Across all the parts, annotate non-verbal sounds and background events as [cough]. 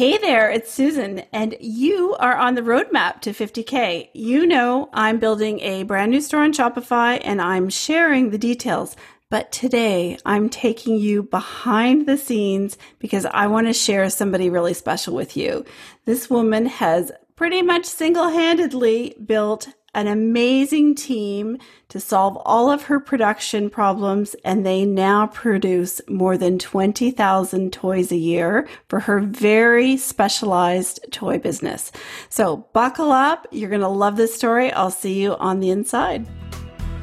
Hey there, it's Susan, and you are on the roadmap to 50K. You know, I'm building a brand new store on Shopify and I'm sharing the details. But today I'm taking you behind the scenes because I want to share somebody really special with you. This woman has pretty much single handedly built an amazing team to solve all of her production problems, and they now produce more than 20,000 toys a year for her very specialized toy business. So, buckle up. You're going to love this story. I'll see you on the inside.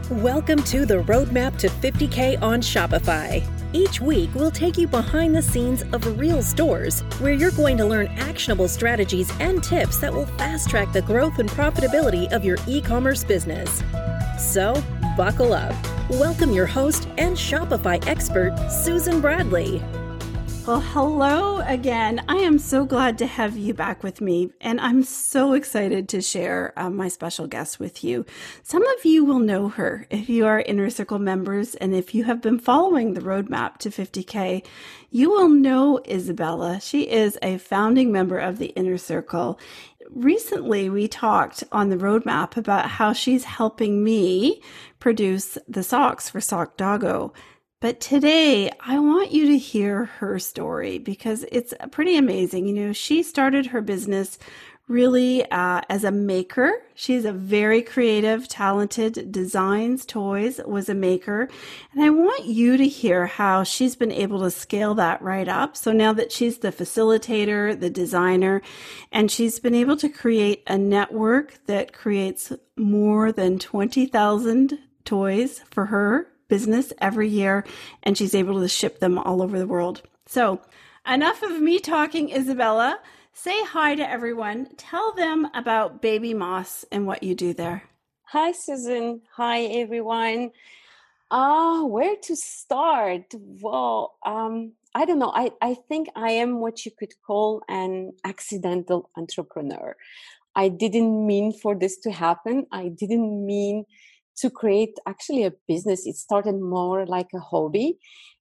Welcome to the Roadmap to 50K on Shopify. Each week, we'll take you behind the scenes of real stores where you're going to learn actionable strategies and tips that will fast track the growth and profitability of your e commerce business. So, buckle up. Welcome your host and Shopify expert, Susan Bradley. Well, hello again. I am so glad to have you back with me, and I'm so excited to share uh, my special guest with you. Some of you will know her if you are Inner Circle members, and if you have been following the roadmap to 50K, you will know Izabela. She is a founding member of the Inner Circle. Recently, we talked on the roadmap about how she's helping me produce the socks for Sock Doggo. But today, I want you to hear her story because it's pretty amazing. You know, she started her business really uh, as a maker. She's a very creative, talented, designs toys, was a maker. And I want you to hear how she's been able to scale that right up. So now that she's the facilitator, the designer, and she's been able to create a network that creates more than 20,000 toys for her business every year, and she's able to ship them all over the world. So, enough of me talking, Izabela. Say hi to everyone. Tell them about Baby Moss and what you do there. Hi, Susan. Hi, everyone. Ah, uh, where to start? Well, um, I don't know. I, I think I am what you could call an accidental entrepreneur. I didn't mean for this to happen. I didn't mean to create actually a business. It started more like a hobby,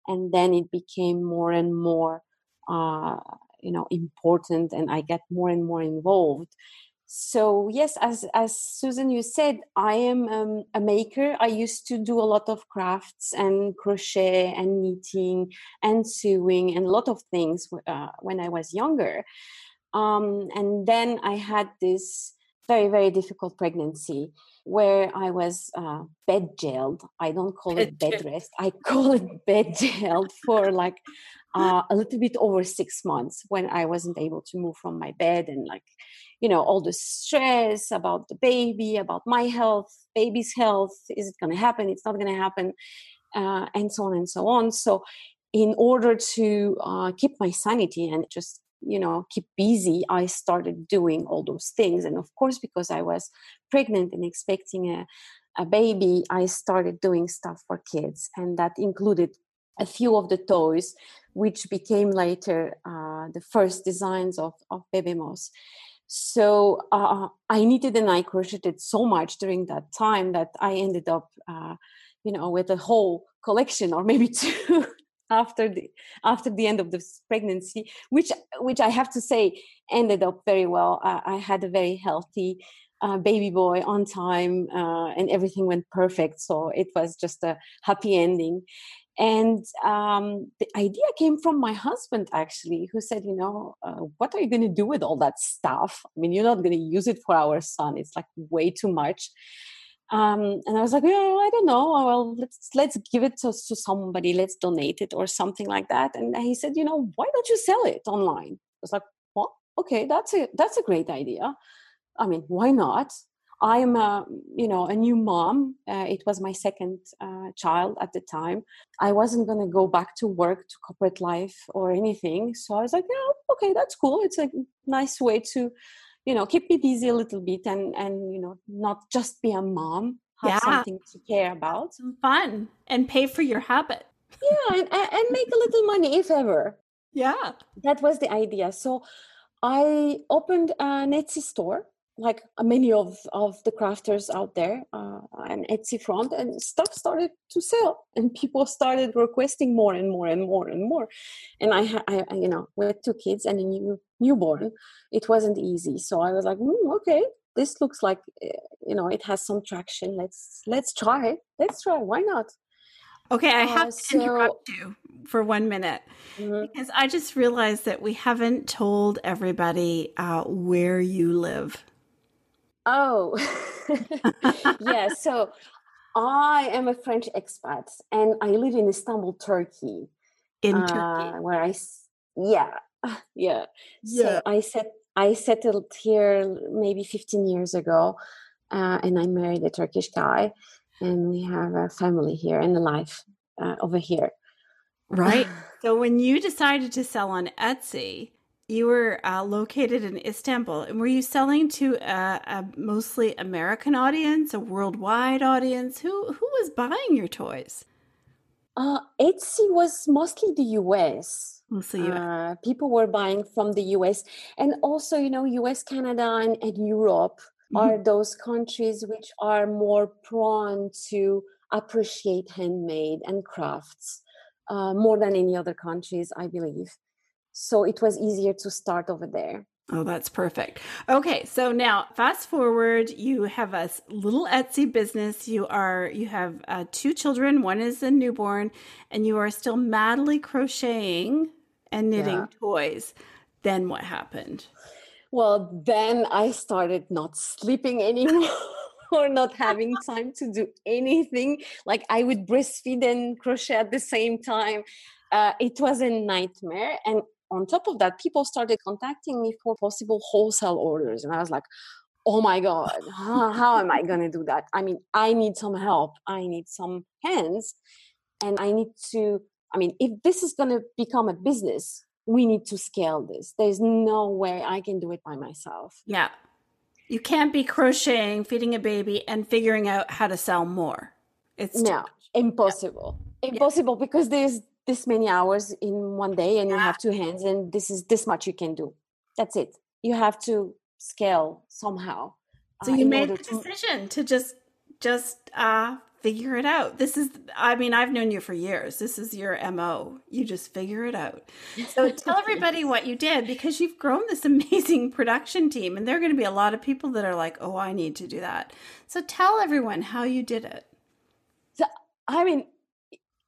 and then it became more and more, uh, you know, important, and I get more and more involved. So yes, as as Susan you said, I am um, a maker. I used to do a lot of crafts and crochet and knitting and sewing and a lot of things uh, when I was younger. Um, and then I had this very very difficult pregnancy where I was uh, bed jailed. I don't call it bed rest. I call it [laughs] bed jailed for like uh, a little bit over six months when I wasn't able to move from my bed and like, you know, all the stress about the baby, about my health, baby's health. Is it going to happen? It's not going to happen, uh, and so on and so on. So, in order to uh, keep my sanity and just you know keep busy i started doing all those things. And of course because i was pregnant and expecting a, a baby i started doing stuff for kids. And that included a few of the toys which became later uh, the first designs of, of baby moss. So uh, i knitted and i crocheted so much during that time that i ended up uh, you know with a whole collection or maybe [laughs] two after the after the end of this pregnancy which which i have to say ended up very well. Uh, i had a very healthy uh, baby boy on time uh, and everything went perfect. So it was just a happy ending. And um, the idea came from my husband actually who said you know uh, what are you going to do with all that stuff? I mean you're not going to use it for our son. It's like way too much um, and I was like, yeah, I don't know. Well, let's let's give it to, to somebody. Let's donate it or something like that. And he said, you know, why don't you sell it online? I was like, well, okay, that's a that's a great idea. I mean, why not? I am a you know a new mom. Uh, it was my second uh, child at the time. I wasn't going to go back to work to corporate life or anything. So I was like, yeah, okay, that's cool. It's a nice way to you know keep me busy a little bit and and you know not just be a mom have yeah. something to care about. Some fun and pay for your habit. Yeah and, and make a little money if ever. Yeah. That was the idea. So i opened an etsy store like many of of the crafters out there uh, on Etsy front, and stuff started to sell, and people started requesting more and more and more and more. And I, ha- I you know, with two kids and a new newborn, it wasn't easy. So I was like, mm, okay, this looks like eh, you know it has some traction. Let's let's try it. Let's try. Why not? Okay, I have uh, to so, interrupt you for one minute mm-hmm. because I just realized that we haven't told everybody uh, where you live. Oh, [laughs] yeah. So I am a French expat and I live in Istanbul, Turkey. In uh, Turkey, where I yeah yeah. [laughs] yeah. So I set I settled here maybe 15 years ago, uh, and I married a Turkish guy, and we have a family here and a life uh, over here. Right. [laughs] so when you decided to sell on Etsy, you were uh, located in Istanbul, and were you selling to a, a, mostly American audience, a worldwide audience? Who who was buying your toys? Uh, Etsy was mostly the U.S. Mostly US. Uh, people were buying from the U.S. and also, you know, U.S., Canada, and, and Europe mm-hmm. are those countries which are more prone to appreciate handmade and crafts uh, more than any other countries, I believe so it was easier to start over there Oh, that's perfect. Okay, so now fast forward, you have a little Etsy business. You are you have uh, two children. One is a newborn, and you are still madly crocheting and knitting yeah. toys. Then what happened? Well, then I started not sleeping anymore. [laughs] or not having [laughs] time to do anything like i would breastfeed and crochet at the same time uh, it was a nightmare and on top of that, people started contacting me for possible wholesale orders. And I was like, oh my God, how, how am I going to do that? I mean, I need some help. I need some hands. And I need to, I mean, if this is going to become a business, we need to scale this. There's no way I can do it by myself. Yeah. You can't be crocheting, feeding a baby, and figuring out how to sell more. It's no, impossible. Yeah. Impossible yeah. because there's this many hours in one day and yeah. you have two hands and this is this much you can do. That's it. You have to scale somehow so uh, you made the decision to just just uh figure it out. This is i mean i've known you for years. This is your mo you just figure it out. So tell [laughs] everybody what you did because you've grown this [laughs] amazing production team and there are going to be a lot of people that are like oh i need to do that. So tell everyone how you did it. So i mean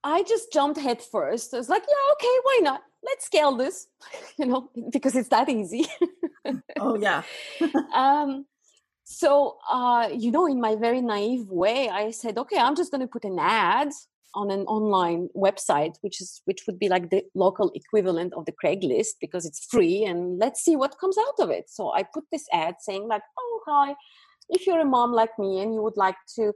I just jumped head first. I was like, yeah, okay, why not? Let's scale this, [laughs] you know, because it's that easy. oh, yeah. [laughs] um, so, uh, you know, in my very naive way, I said, okay, I'm just going to put an ad on an online website, which is which would be like the local equivalent of the Craigslist because it's free, and let's see what comes out of it. So I put this ad saying like, oh hi, if you're a mom like me and you would like to,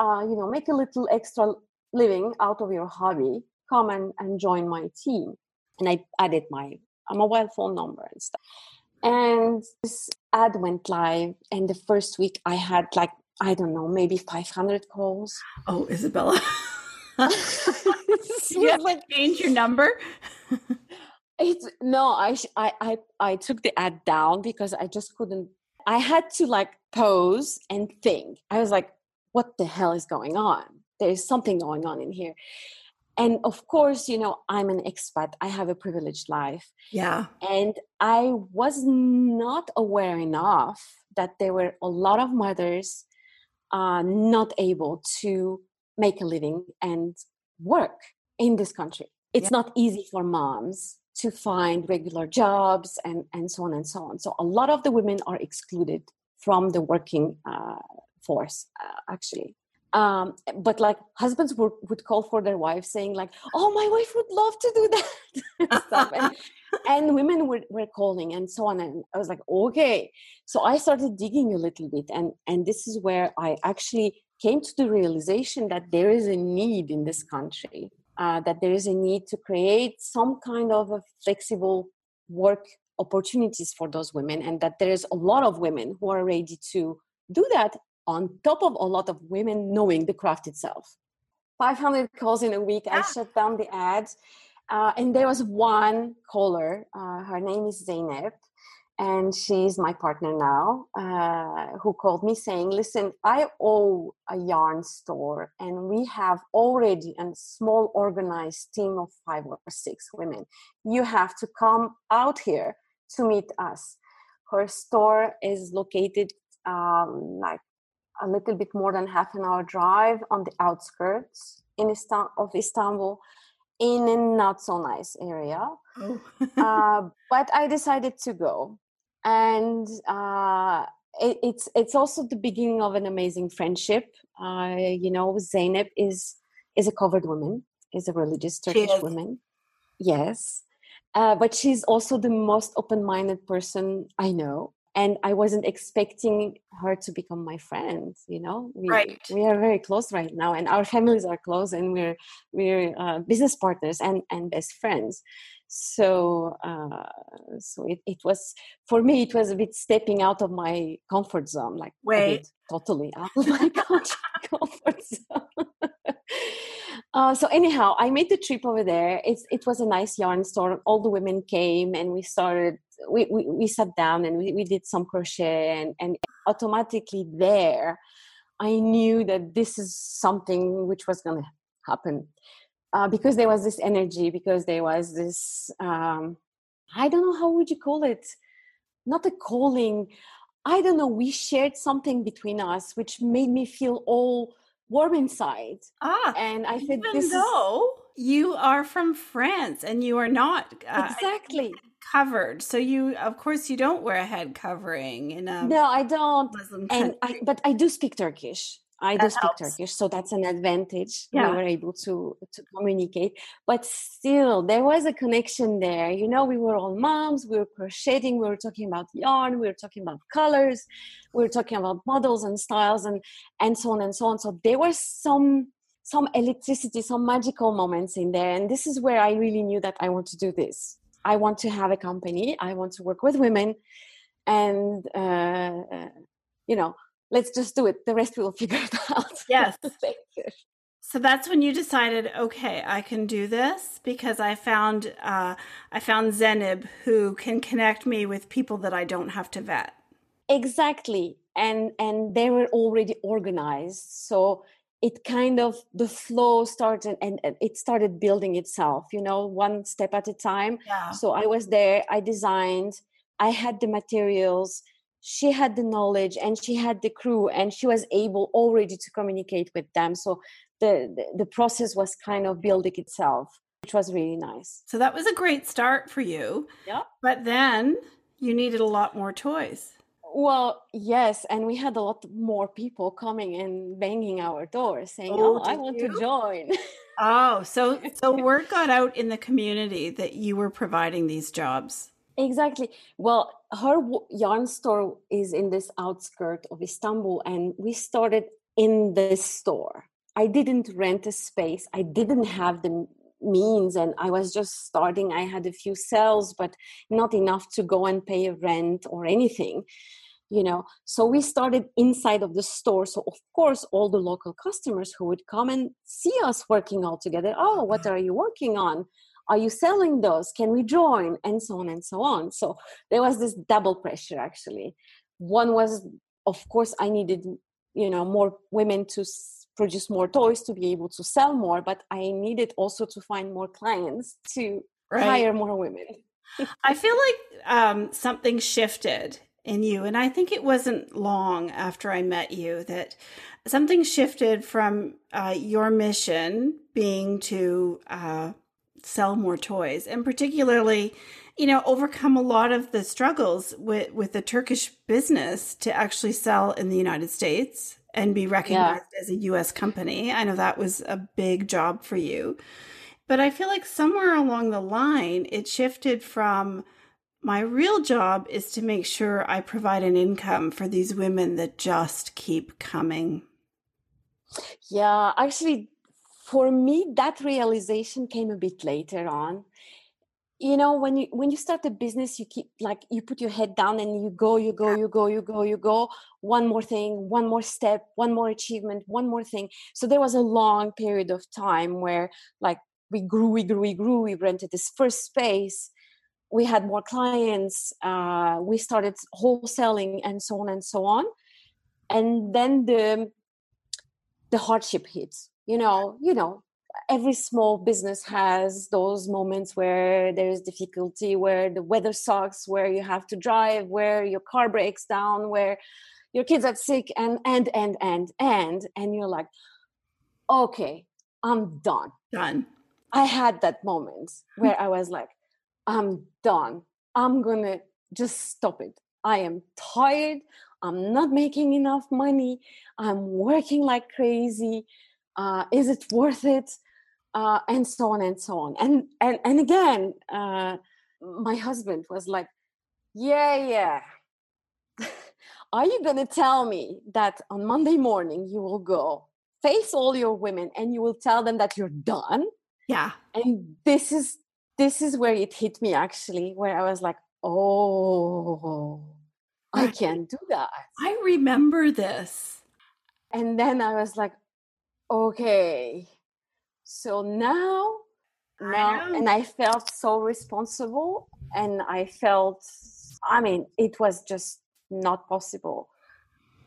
uh, you know, make a little extra living out of your hobby, come and, and join my team. And I added my a mobile phone number and stuff. And this ad went live, and the first week I had like I don't know, maybe 500 calls. Oh, Izabela. [laughs] you [laughs] have like change your number. it's no, I, I I I took the ad down because I just couldn't. I had to like pose and think. I was like, what the hell is going on? There's something going on in here. And of course you know i'm an expat. I have a privileged life. Yeah. And i was not aware enough that there were a lot of mothers uh, not able to make a living and work in this country. It's yeah. not easy for moms to find regular jobs and, and so on and so on. So a lot of the women are excluded from the working uh, force uh, actually um, but like husbands would, would call for their wives saying like oh my wife would love to do that. [laughs] And, and women were, were calling and so on and i was like okay. So i started digging a little bit and and this is where i actually came to the realization that there is a need in this country uh, that there is a need to create some kind of a flexible work opportunities for those women and that there is a lot of women who are ready to do that on top of a lot of women knowing the craft itself. 500 calls in a week. I shut down the ads. Uh, and there was one caller, uh, her name is Zeynep. and she's my partner now, uh, who called me saying, Listen, I owe a yarn store, and we have already a small organized team of five or six women. You have to come out here to meet us. Her store is located um, like a little bit more than half an hour drive on the outskirts in Istan- of Istanbul in a not so nice area. Oh. uh, [laughs] but I decided to go and uh, it, it's it's also the beginning of an amazing friendship. Uh, you know, Zeynep is is a covered woman, is a religious Turkish woman. Yes, uh, but she's also the most open-minded person I know and I wasn't expecting her to become my friend. You know, we, right. we are very close right now, and our families are close, and we're we're uh, business partners and and best friends. So uh, so it, it was for me it was a bit stepping out of my comfort zone, like wait, totally out of my [laughs] comfort zone. Uh, so anyhow, I made the trip over there. It's it was a nice yarn store. All the women came and we started. We we, we sat down and we, we did some crochet and and automatically there, I knew that this is something which was going to happen uh, because there was this energy. Because there was this. Um, I don't know how would you call it. Not a calling. I don't know. We shared something between us which made me feel all warm inside. Ah, and I said, "This though is... you are from France and you are not uh, exactly covered, so you, of course, you don't wear a head covering in a no, I don't. And I, but I do speak Turkish. I do speak Turkish, so that's an advantage. Yeah. We were able to to communicate, but still, there was a connection there. You know, we were all moms. We were crocheting. We were talking about yarn. We were talking about colors. We were talking about models and styles, and and so on and so on. So there was some some electricity, some magical moments in there, and this is where I really knew that I want to do this. I want to have a company. I want to work with women, and uh, uh you know let's just do it. The rest we will [laughs] figure it out. Yes. [laughs] so that's when you decided, okay, I can do this because I found uh, I found Zeynep who can connect me with people that I don't have to vet. Exactly, and and they were already organized, so it kind of the flow started and, and it started building itself. You know, one step at a time. Yeah. So I was there. I designed. I had the materials she had the knowledge and she had the crew and she was able already to communicate with them so the, the, the process was kind of building itself which was really nice so that was a great start for you yeah but then you needed a lot more toys well yes and we had a lot more people coming and banging our doors saying oh, oh i want you? to join oh so [laughs] so word got out in the community that you were providing these jobs Exactly. Well, her yarn store is in this outskirt of Istanbul, and we started in this store. I didn't rent a space. I didn't have the means, and I was just starting. I had a few sales, but not enough to go and pay a rent or anything. You know, so we started inside of the store. So of course, all the local customers who would come and see us working all together. Oh, what are you working on? are you selling those can we join and so on and so on so there was this double pressure actually one was of course i needed you know more women to produce more toys to be able to sell more but i needed also to find more clients to right. hire more women i feel like um, something shifted in you. And i think it wasn't long after i met you that something shifted from uh, your mission being to uh, sell more toys and particularly you know overcome a lot of the struggles with with the turkish business to actually sell in the united states and be recognized yeah. as a us company. I know that was a big job for you. But i feel like somewhere along the line it shifted from my real job is to make sure i provide an income for these women that just keep coming. Yeah actually for me that realization came a bit later on. You know when you when you start a business you keep like you put your head down and you go you go you go you go you go. One more thing one more step one more achievement one more thing. So there was a long period of time where like we grew we grew we grew. We rented this first space we had more clients uh, we started wholesaling and so on and so on. And then the the hardship hits you know you know every small business has those moments where there is difficulty where the weather sucks where you have to drive where your car breaks down where your kids are sick and and and and and and you're like okay i'm done. Done. I had that moment where i was like i'm done. I'm gonna just stop it. I am tired. I'm not making enough money. I'm working like crazy. Uh, is it worth it? Uh, and so on and so on. And and and again uh, my husband was like yeah yeah. [laughs] Are you going to tell me that on monday morning you will go face all your women and you will tell them that you're done? Yeah. And this is this is where it hit me actually where i was like oh i can't do that. I remember this. And then i was like okay. So now now and i felt so responsible and i felt i mean it was just not possible.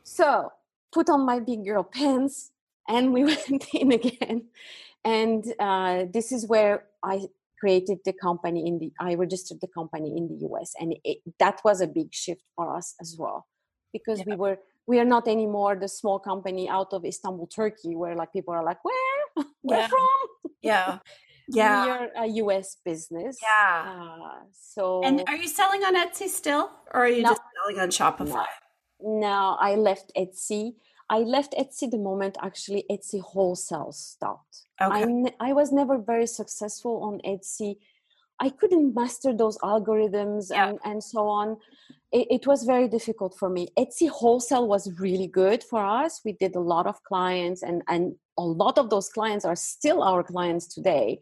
So put on my big girl pants and we [laughs] went in again. And uh, this is where i created the company in the i registered the company in the us and it, that was a big shift for us as well. Because yeah. we were we are not anymore the small company out of istanbul turkey where like people are like where? [laughs] Where yeah. from? Yeah. [laughs] Yeah. we are a us business. Yeah. Uh, so and are you selling on etsy still or are you no, just selling on shopify? No, no i left etsy I left Etsy the moment actually Etsy wholesale stopped. Okay. I, I was never very successful on Etsy. I couldn't master those algorithms Yeah. and, and so on. It, it was very difficult for me. Etsy wholesale was really good for us. We did a lot of clients, and, and a lot of those clients are still our clients today.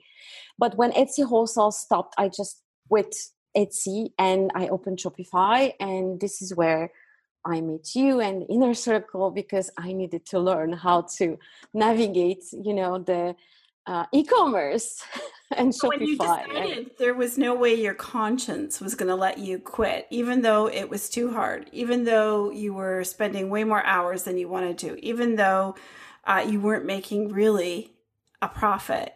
But when Etsy wholesale stopped, I just quit Etsy and I opened Shopify. And this is where I met you and inner circle because I needed to learn how to navigate, you know, the uh, e-commerce [laughs] and Shopify. When you decided there was no way your conscience was going to let you quit, even though it was too hard, even though you were spending way more hours than you wanted to, even though uh, you weren't making really a profit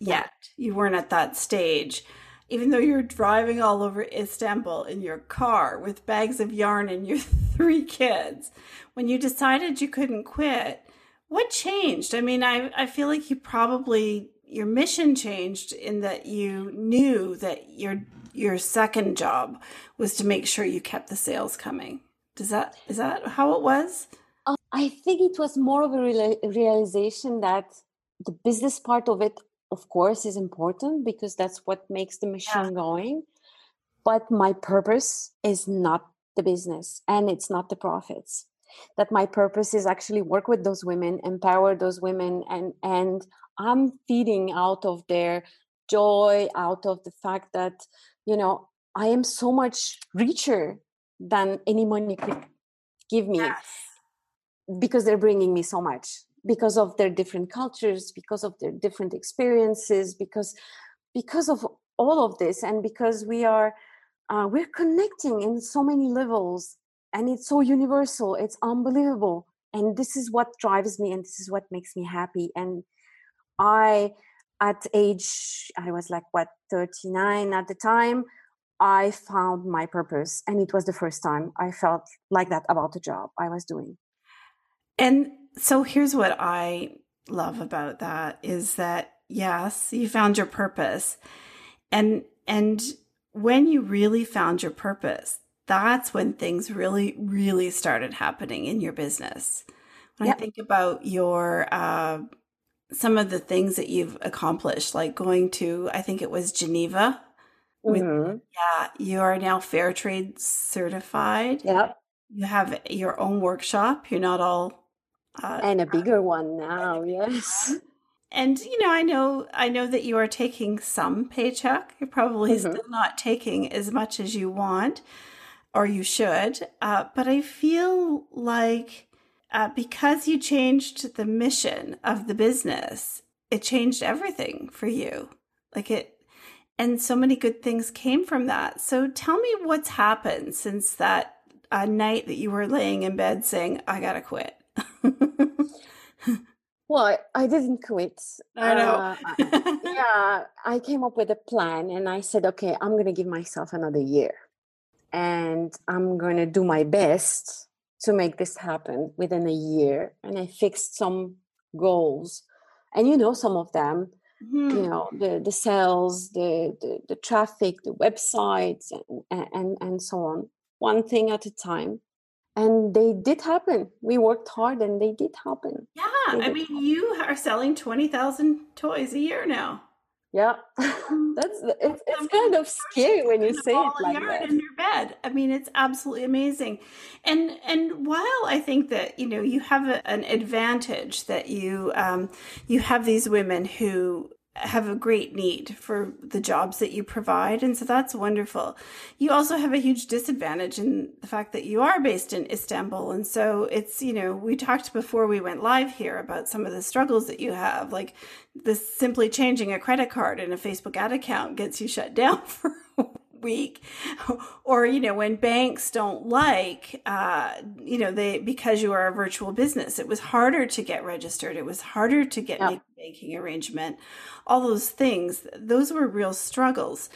yet, you weren't at that stage even though you're driving all over Istanbul in your car with bags of yarn and your [laughs] three kids, when you decided you couldn't quit, what changed? I mean, I, I feel like you probably your mission changed in that you knew that your your second job was to make sure you kept the sales coming. Does that is that how it was? Uh, I think it was more of a real- realization that the business part of it of course is important because that's what makes the machine yeah. going but my purpose is not the business and it's not the profits that my purpose is actually work with those women empower those women and and i'm feeding out of their joy out of the fact that you know i am so much richer than any money could give me yes. because they're bringing me so much because of their different cultures because of their different experiences because because of all of this and because we are uh, we're connecting in so many levels and it's so universal it's unbelievable and this is what drives me and this is what makes me happy and i at age i was like what 39 at the time i found my purpose and it was the first time i felt like that about the job i was doing. And so here's what I love about that is that yes, you found your purpose. And and when you really found your purpose, that's when things really really started happening in your business. When yep. I think about your uh, some of the things that you've accomplished, like going to, I think it was Geneva. With, mm-hmm. Yeah, you are now fair trade certified. Yep. You have your own workshop. You're not all uh, and a bigger one now yes and you know i know i know that you are taking some paycheck you're probably mm-hmm. still not taking as much as you want or you should uh, but i feel like uh, because you changed the mission of the business it changed everything for you like it and so many good things came from that. So tell me what's happened since that uh, night that you were laying in bed saying, I got to quit. [laughs] well, I didn't quit. I know. Uh, [laughs] yeah, I came up with a plan and I said, okay, I'm going to give myself another year and I'm going to do my best to make this happen within a year. And I fixed some goals. And you know, some of them, mm-hmm. you know, the, the sales, the, the, the traffic, the websites, and, and, and so on, one thing at a time. And they did happen. We worked hard and they did happen. Yeah. I mean, happen. you are selling 20,000 toys a year now. Yeah, [laughs] that's it's, it's kind of scary when you say it like that. In your bed, I mean, it's absolutely amazing. And and while I think that you know you have a, an advantage that you um, you have these women who have a great need for the jobs that you provide. And so that's wonderful. You also have a huge disadvantage in the fact that you are based in Istanbul. And so it's, you know, we talked before we went live here about some of the struggles that you have, like this simply changing a credit card in a Facebook ad account gets you shut down [laughs] for week or you know when banks don't like uh, you know they because you are a virtual business it was harder to get registered. It was harder to get yeah. banking arrangement. All those things those were real struggles.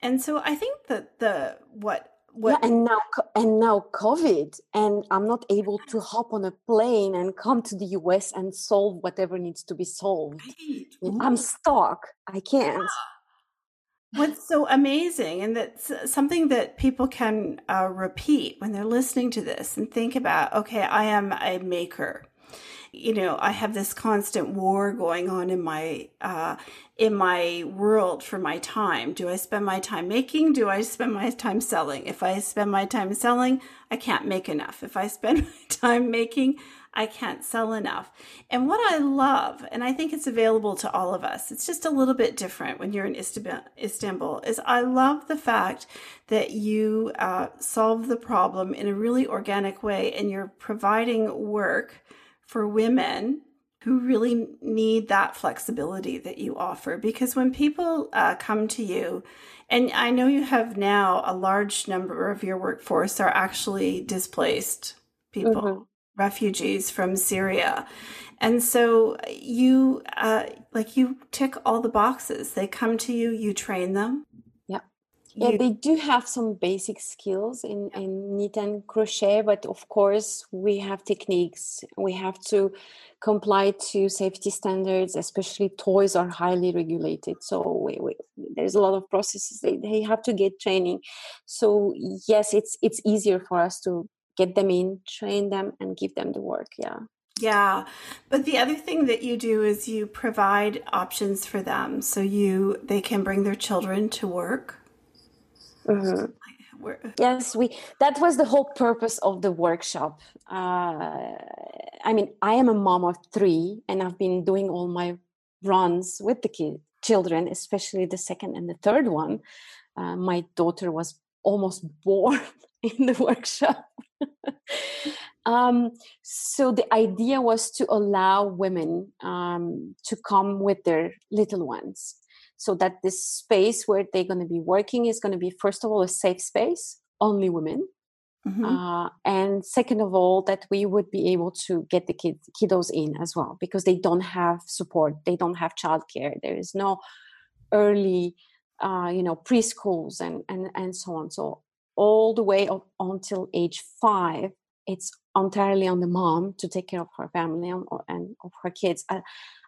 And so i think that the what what yeah, and now and now covid and i'm not able to hop on a plane and come to the us and solve whatever needs to be solved. Right. i'm stuck. I can't. Yeah What's so amazing, and that's something that people can uh, repeat when they're listening to this and think about okay, I am a maker. You know, I have this constant war going on in my uh, in my world for my time. Do I spend my time making? Do I spend my time selling? If I spend my time selling, I can't make enough. If I spend [laughs] my time making, I can't sell enough. And what I love, and I think it's available to all of us, it's just a little bit different when you're in Istanbul, is I love the fact that you uh, solve the problem in a really organic way and you're providing work for women who really need that flexibility that you offer. Because when people uh, come to you, and I know you have now a large number of your workforce are actually displaced people. Mm-hmm refugees from Syria. And so you, uh, like, you tick all the boxes. They come to you, you train them. Yeah. Yeah, you, they do have some basic skills in, in knit and crochet, but of course, we have techniques. We have to comply to safety standards, especially toys are highly regulated. So we, we, there's a lot of processes. They, they have to get training. So yes, it's it's easier for us to get them in, train them, and give them the work. Yeah. Yeah. But the other thing that you do is you provide options for them so you they can bring their children to work. Mm-hmm. Yes, we that was the whole purpose of the workshop. Uh, I mean, I am a mom of three, and I've been doing all my runs with the kid, children, especially the second and the third one. Uh, my daughter was almost [laughs] born in the workshop. [laughs] um, so the idea was to allow women um, to come with their little ones so that this space where they're going to be working is going to be first of all a safe space only women mm-hmm. uh, and second of all that we would be able to get the kids kiddos in as well because they don't have support they don't have childcare there is no early uh, you know preschools and and and so on so all the way up until age five, it's entirely on the mom to take care of her family and, and of her kids. At,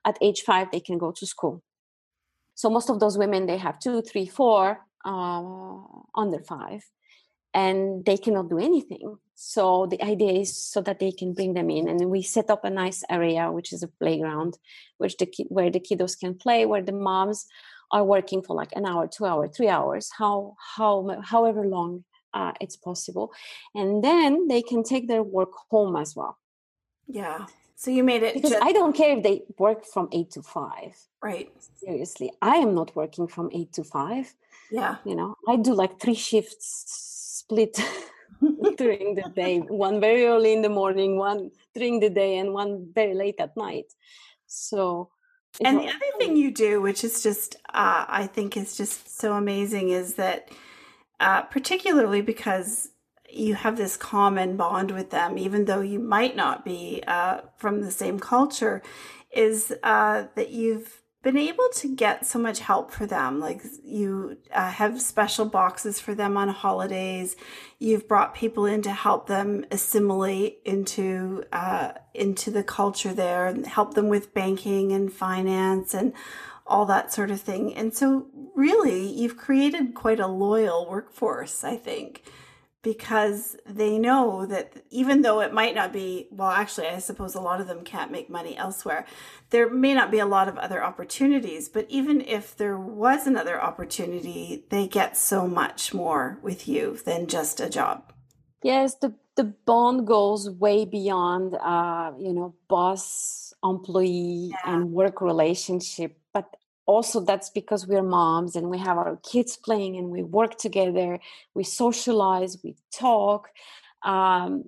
at, age five, they can go to school. So most of those women, they have two, three, four, uh, under five, and they cannot do anything. So the idea is so that they can bring them in, and we set up a nice area, which is a playground, which the where the kiddos can play, where the moms are working for like an hour, two hour, three hours, how how however long uh, it's possible. And then they can take their work home as well. Yeah. So you made it because just... i don't care if they work from 8 to 5 right. Seriously i am not working from 8 to 5 yeah. You know i do like three shifts split [laughs] [laughs] during the day one very early in the morning one during the day and one very late at night. So and the other thing you do, which is just, uh, I think is just so amazing, is that uh, particularly because you have this common bond with them, even though you might not be uh, from the same culture, is uh, that you've been able to get so much help for them. Like you uh, have special boxes for them on holidays. You've brought people in to help them assimilate into uh, into the culture there, and help them with banking and finance and all that sort of thing. And so, really, you've created quite a loyal workforce. I think because they know that even though it might not be, well, actually, I suppose a lot of them can't make money elsewhere. There may not be a lot of other opportunities, but even if there was another opportunity, they get so much more with you than just a job. Yes, the, the bond goes way beyond, uh, you know, boss, employee, yeah. and work relationship. But also that's because we're moms and we have our kids playing and we work together we socialize we talk um,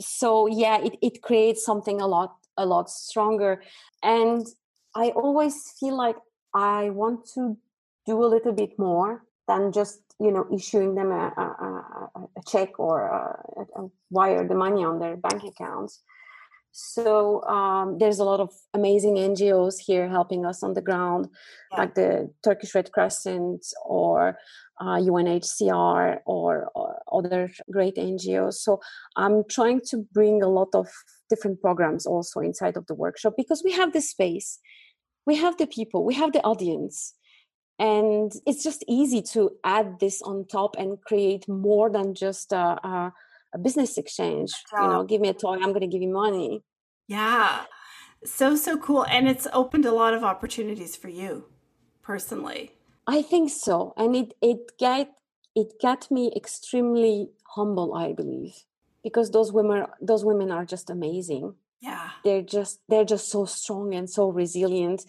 so yeah it, it creates something a lot a lot stronger and i always feel like i want to do a little bit more than just you know issuing them a, a, a check or a, a wire the money on their bank accounts so um, there's a lot of amazing NGOs here helping us on the ground, yeah. like the Turkish Red Crescent or uh, UNHCR or, or, other great NGOs. So I'm trying to bring a lot of different programs also inside of the workshop because we have the space, we have the people, we have the audience. And it's just easy to add this on top and create more than just a, a a business exchange. You know, give me a toy, I'm going to give you money. Yeah. So, so cool. And it's opened a lot of opportunities for you personally. I think so. And it, it got, it got me extremely humble, I believe, because those women, those women are just amazing. Yeah. They're just, they're just so strong and so resilient.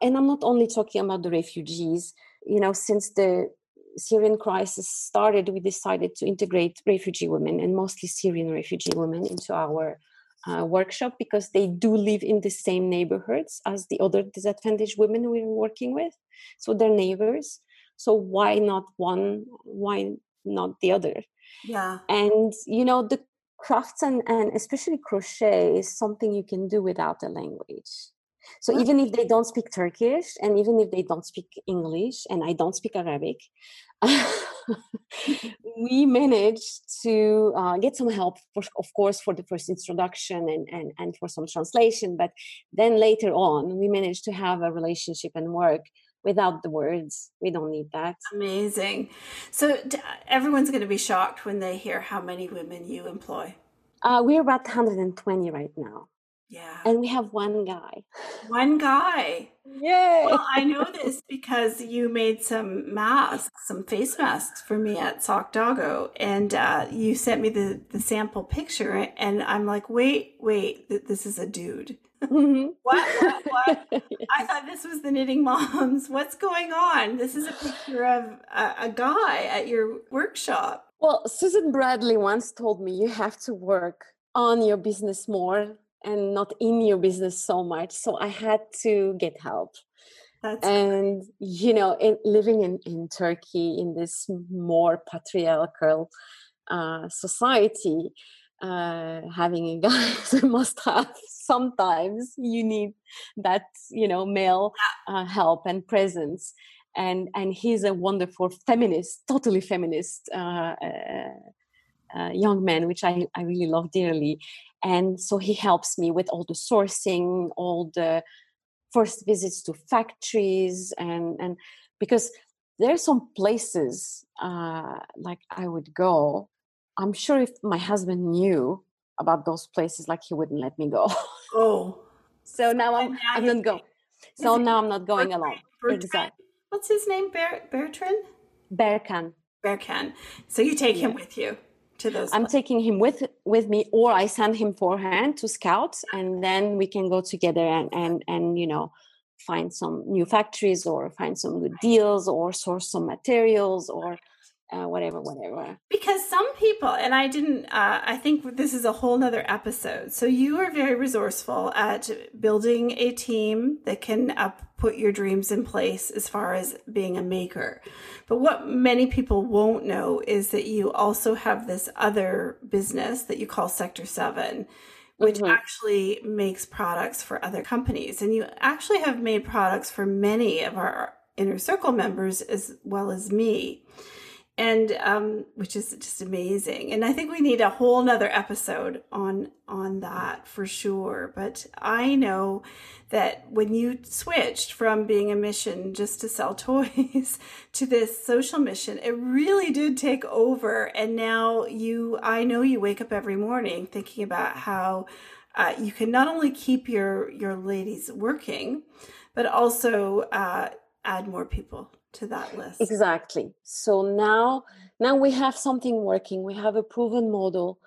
And I'm not only talking about the refugees, you know, since the Syrian crisis started, we decided to integrate refugee women and mostly Syrian refugee women into our uh, workshop because they do live in the same neighborhoods as the other disadvantaged women we are working with. So they're neighbors. So why not one? Why not the other? Yeah. And you know the crafts and, and especially crochet is something you can do without a language. So even if they don't speak Turkish and even if they don't speak English and I don't speak Arabic, [laughs] we managed to uh, get some help, for, of course, for the first introduction and, and, and for some translation. But then later on, we managed to have a relationship and work without the words. We don't need that. Amazing. So everyone's going to be shocked when they hear how many women you employ. Uh, we're about 120 right now. Yeah. And we have one guy. One guy. Yay. Well, I know this because you made some masks, some face masks for me at Sock Doggo, and uh, you sent me the, the sample picture, and I'm like, wait, wait, th- this is a dude. Mm-hmm. [laughs] what? What? What? yes. [laughs] I thought this was the Knitting Moms. What's going on? This is a picture of a, a guy at your workshop. Well, Susan Bradley once told me you have to work on your business more and not in your business so much. So I had to get help. That's and great. you know, in, living in, in Turkey in this more patriarchal uh, society, uh, having a [laughs] guy is a must have. Sometimes you need that you know male uh, help and presence, and and he's a wonderful feminist, totally feminist uh, young man, which I I really love dearly. And so he helps me with all the sourcing all the first visits to factories and and because there are some places uh, like i would go i'm sure if my husband knew about those places like he wouldn't let me go. Oh. [laughs] So now i'm i'm not going so now i'm not going alone. Exactly what's his name? Ber- bertrand? Berkan. Berkan. So you take yeah. him with you to those i'm taking him with with me or i send him forehand to scout and then we can go together and and and you know find some new factories or find some good deals or source some materials or uh, whatever, whatever. Because some people, and I didn't, uh, I think this is a whole nother episode. So you are very resourceful at building a team that can uh, put your dreams in place as far as being a maker. But what many people won't know is that you also have this other business that you call Sector 7 which mm-hmm. actually makes products for other companies. And you actually have made products for many of our inner circle members as well as me and um, which is just amazing. And I think we need a whole nother episode on on that for sure. But I know that when you switched from being a mission just to sell [laughs] toys to this social mission, it really did take over. And now you, I know you wake up every morning thinking about how uh, you can not only keep your your ladies working, but also uh, add more people to that list. Exactly. So now now we have something working. We have a proven model.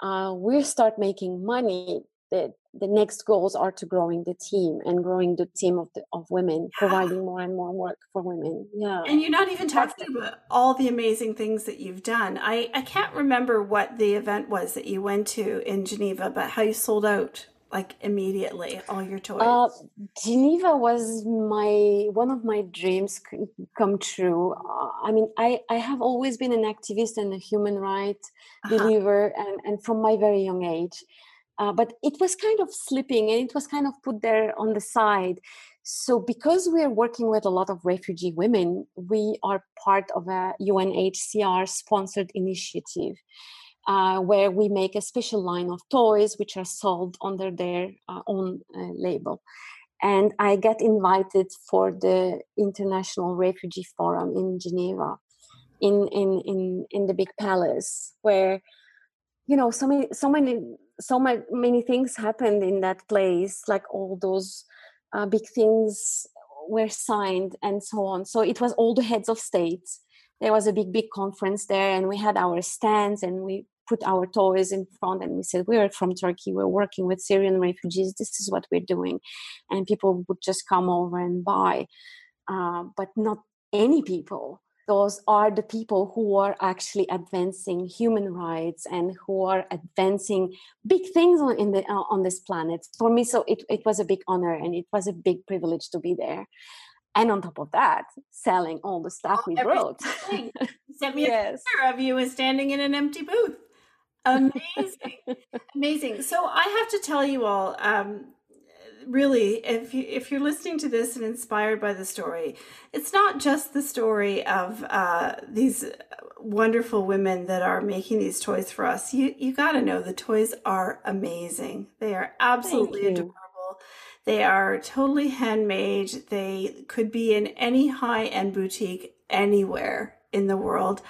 Uh, we start making money. The, the next goals are to growing the team and growing the team of the, of women yeah. providing more and more work for women. Yeah. And you're not even talking about all the amazing things that you've done. I i can't remember what the event was that you went to in geneva but how you sold out like immediately all your toys? Uh, geneva was my one of my dreams come true. Uh, i mean i i have always been an activist and a human rights uh-huh. believer and and from my very young age. Uh, but it was kind of slipping and it was kind of put there on the side. So because we are working with a lot of refugee women we are part of a unhcr sponsored initiative uh, where we make a special line of toys which are sold under their uh, own uh, label. And I get invited for the International Refugee Forum in Geneva, in in in in the big palace, where you know so many so many so many things happened in that place, like all those uh, big things were signed and so on. So it was all the heads of states there was a big big conference there and we had our stands and we put our toys in front and we said we're from turkey. We're working with syrian refugees. This is what we're doing. And people would just come over and buy. Uh, but not any people. Those are the people who are actually advancing human rights and who are advancing big things on, in the, uh, on this planet. For me so it, it was a big honor and it was a big privilege to be there. And on top of that, selling all the stuff oh, we brought. Sent me [laughs] yes. a picture of you standing in an empty booth. Amazing, amazing. So I have to tell you all, um, really, if you if you're listening to this and inspired by the story, it's not just the story of uh, these wonderful women that are making these toys for us. You you got to know the toys are amazing. They are absolutely adorable. They are totally handmade. They could be in any high end boutique anywhere in the world.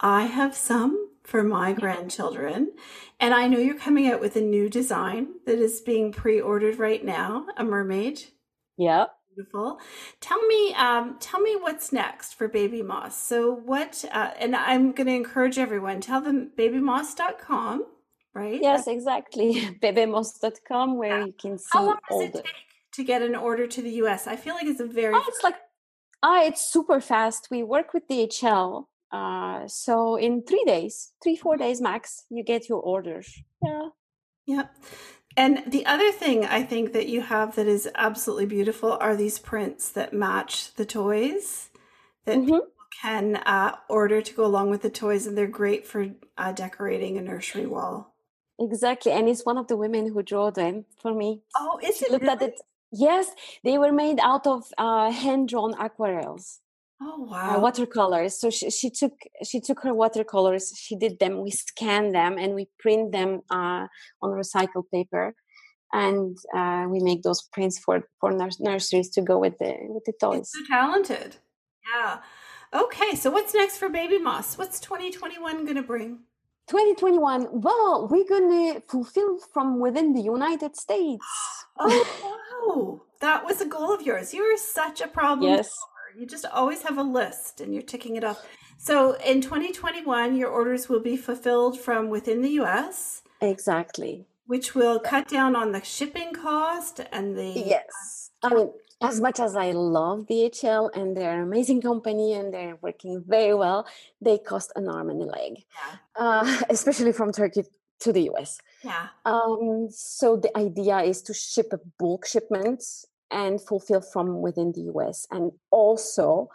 I have some for my grandchildren. And I know you're coming out with a new design that is being pre ordered right now a mermaid. Yep. Beautiful. Tell me, um, tell me what's next for Bebemoss. So what, uh, and I'm going to encourage everyone, tell them bebemoss.com, right? Yes, exactly. [laughs] bebemoss.com where yeah. you can see How long all does it the... take to get an order to the US? I feel like it's a very. Oh, it's like, ah, it's super fast. We work with DHL uh, so in three days, three, four days max, you get your orders. Yeah. Yeah. And the other thing I think that you have that is absolutely beautiful are these prints that match the toys that mm-hmm. people can uh, order to go along with the toys, and they're great for uh, decorating a nursery wall. Exactly, and it's one of the women who drew them for me. Oh, is it? Looked really? at it. Yes, they were made out of uh, hand drawn aquarels. Oh wow! Uh, watercolors. So she, she took she took her watercolors. She did them. We scan them and we print them uh, on recycled paper, and uh, we make those prints for for nurseries to go with the with the toys. It's so talented. Yeah. Okay. So what's next for Bebemoss? What's 2021 going to bring? 2021. Well, we're going to fulfill from within the United States. [gasps] oh wow! That was a goal of yours. You are such a problem. Yes. You just always have a list and you're ticking it off. So in 2021, your orders will be fulfilled from within the US. Exactly. Which will cut down on the shipping cost and the. Yes. I mean, as much as I love DHL and they're an amazing company and they're working very well, they cost an arm and a leg, yeah. uh, [laughs] especially from Turkey to the US. Yeah. Um, so the idea is to ship a bulk shipment and fulfill from within the US. And also,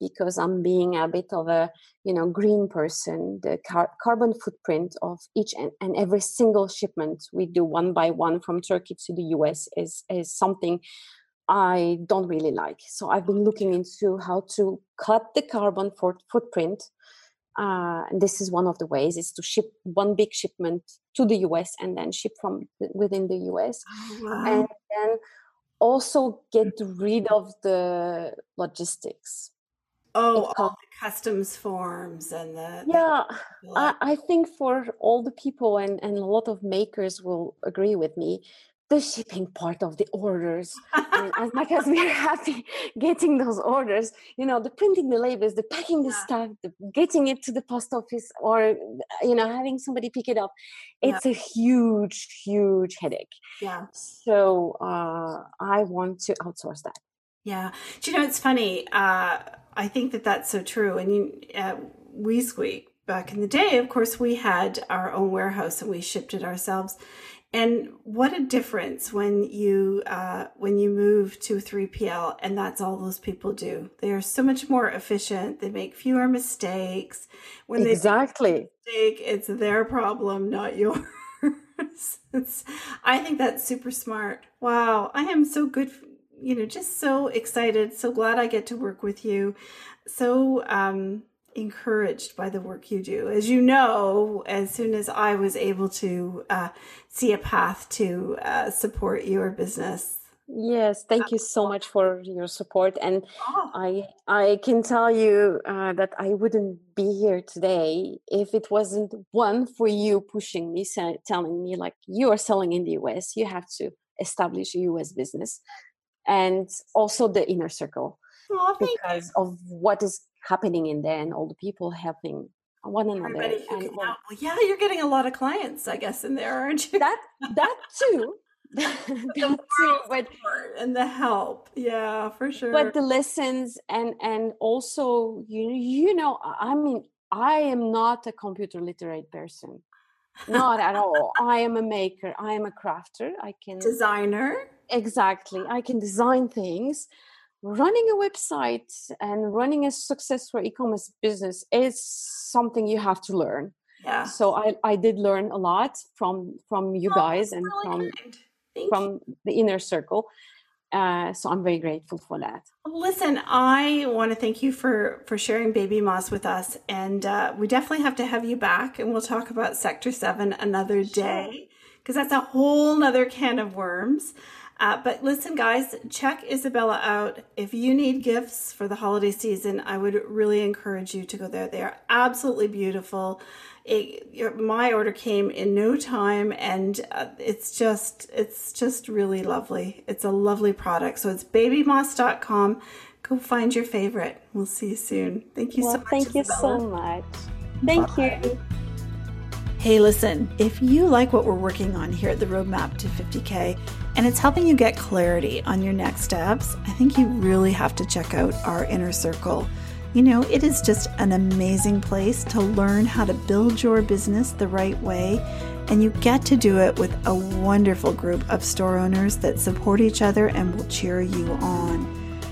because I'm being a bit of a you know green person, the car- carbon footprint of each and, and every single shipment we do one by one from Turkey to the US is is something I don't really like. So I've been looking into how to cut the carbon for- footprint. Uh, and this is one of the ways is to ship one big shipment to the US and then ship from within the US. Oh, wow. And then also get mm. rid of the logistics. Oh, all the customs forms and the yeah. The, I, I think for all the people and, and a lot of makers will agree with me the shipping part of the orders. As much as we're [laughs] happy getting those orders, you know, the printing the labels, the packing the yeah. stuff, the getting it to the post office, or you know, having somebody pick it up, it's yeah. a huge, huge headache. Yeah. So uh, I want to outsource that. Yeah. Do you know, it's funny. Uh, I think that that's so true. And you, uh, we squeak back in the day, of course, we had our own warehouse and we shipped it ourselves and what a difference when you uh, when you move to 3PL and that's all those people do. They are so much more efficient. They make fewer mistakes. When they exactly. mistake, it's their problem, not yours. [laughs] I think that's super smart. Wow, I am so good. You know, just so excited. So glad I get to work with you. So um, encouraged by the work you do. As you know, as soon as I was able to uh, see a path to uh, support your business. Yes, thank you so much for your support, and oh. I I can tell you uh, that I wouldn't be here today if it wasn't one for you pushing me, telling me like you are selling in the US, you have to establish a US business, and also the inner circle oh, because you. of what is happening in there and all the people helping one another. And, well, yeah, you're getting a lot of clients, I guess, in there, aren't you? That that too. [laughs] [laughs] that too, but and the help, yeah, for sure. But the lessons and and also you you know, I mean, I am not a computer literate person, not at all. [laughs] I am a maker. I am a crafter. I can designer. Exactly, I can design things running a website and running a successful e-commerce business is something you have to learn. Yeah. So i i did learn a lot from from you oh, guys and really from from you. the inner circle. Uh, so i'm very grateful for that. Listen i want to thank you for for sharing bebemoss with us and uh, we definitely have to have you back and we'll talk about sector 7 another day because that's a whole nother can of worms uh, but listen, guys, check Izabela out. If you need gifts for the holiday season, I would really encourage you to go there. They are absolutely beautiful. It, my order came in no time, and uh, it's just it's just really lovely. It's a lovely product. So it's bebemoss.com. Go find your favorite. We'll see you soon. Thank you well, so much. Thank you Izabela. so much. Thank Bye. you. Hey, listen, if you like what we're working on here at the Roadmap to 50K and it's helping you get clarity on your next steps, I think you really have to check out our inner circle. You know, it is just an amazing place to learn how to build your business the right way, and you get to do it with a wonderful group of store owners that support each other and will cheer you on.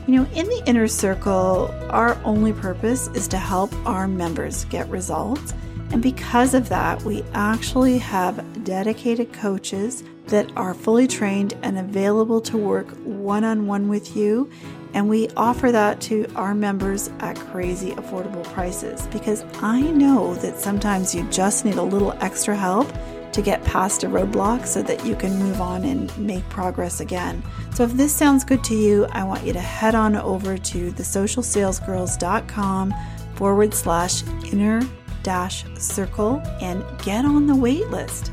You know, in the inner circle, our only purpose is to help our members get results and because of that, we actually have dedicated coaches that are fully trained and available to work one on one with you. And we offer that to our members at crazy affordable prices because I know that sometimes you just need a little extra help to get past a roadblock so that you can move on and make progress again. So if this sounds good to you, I want you to head on over to thesocialsalesgirls.com forward slash inner dash circle and get on the wait list.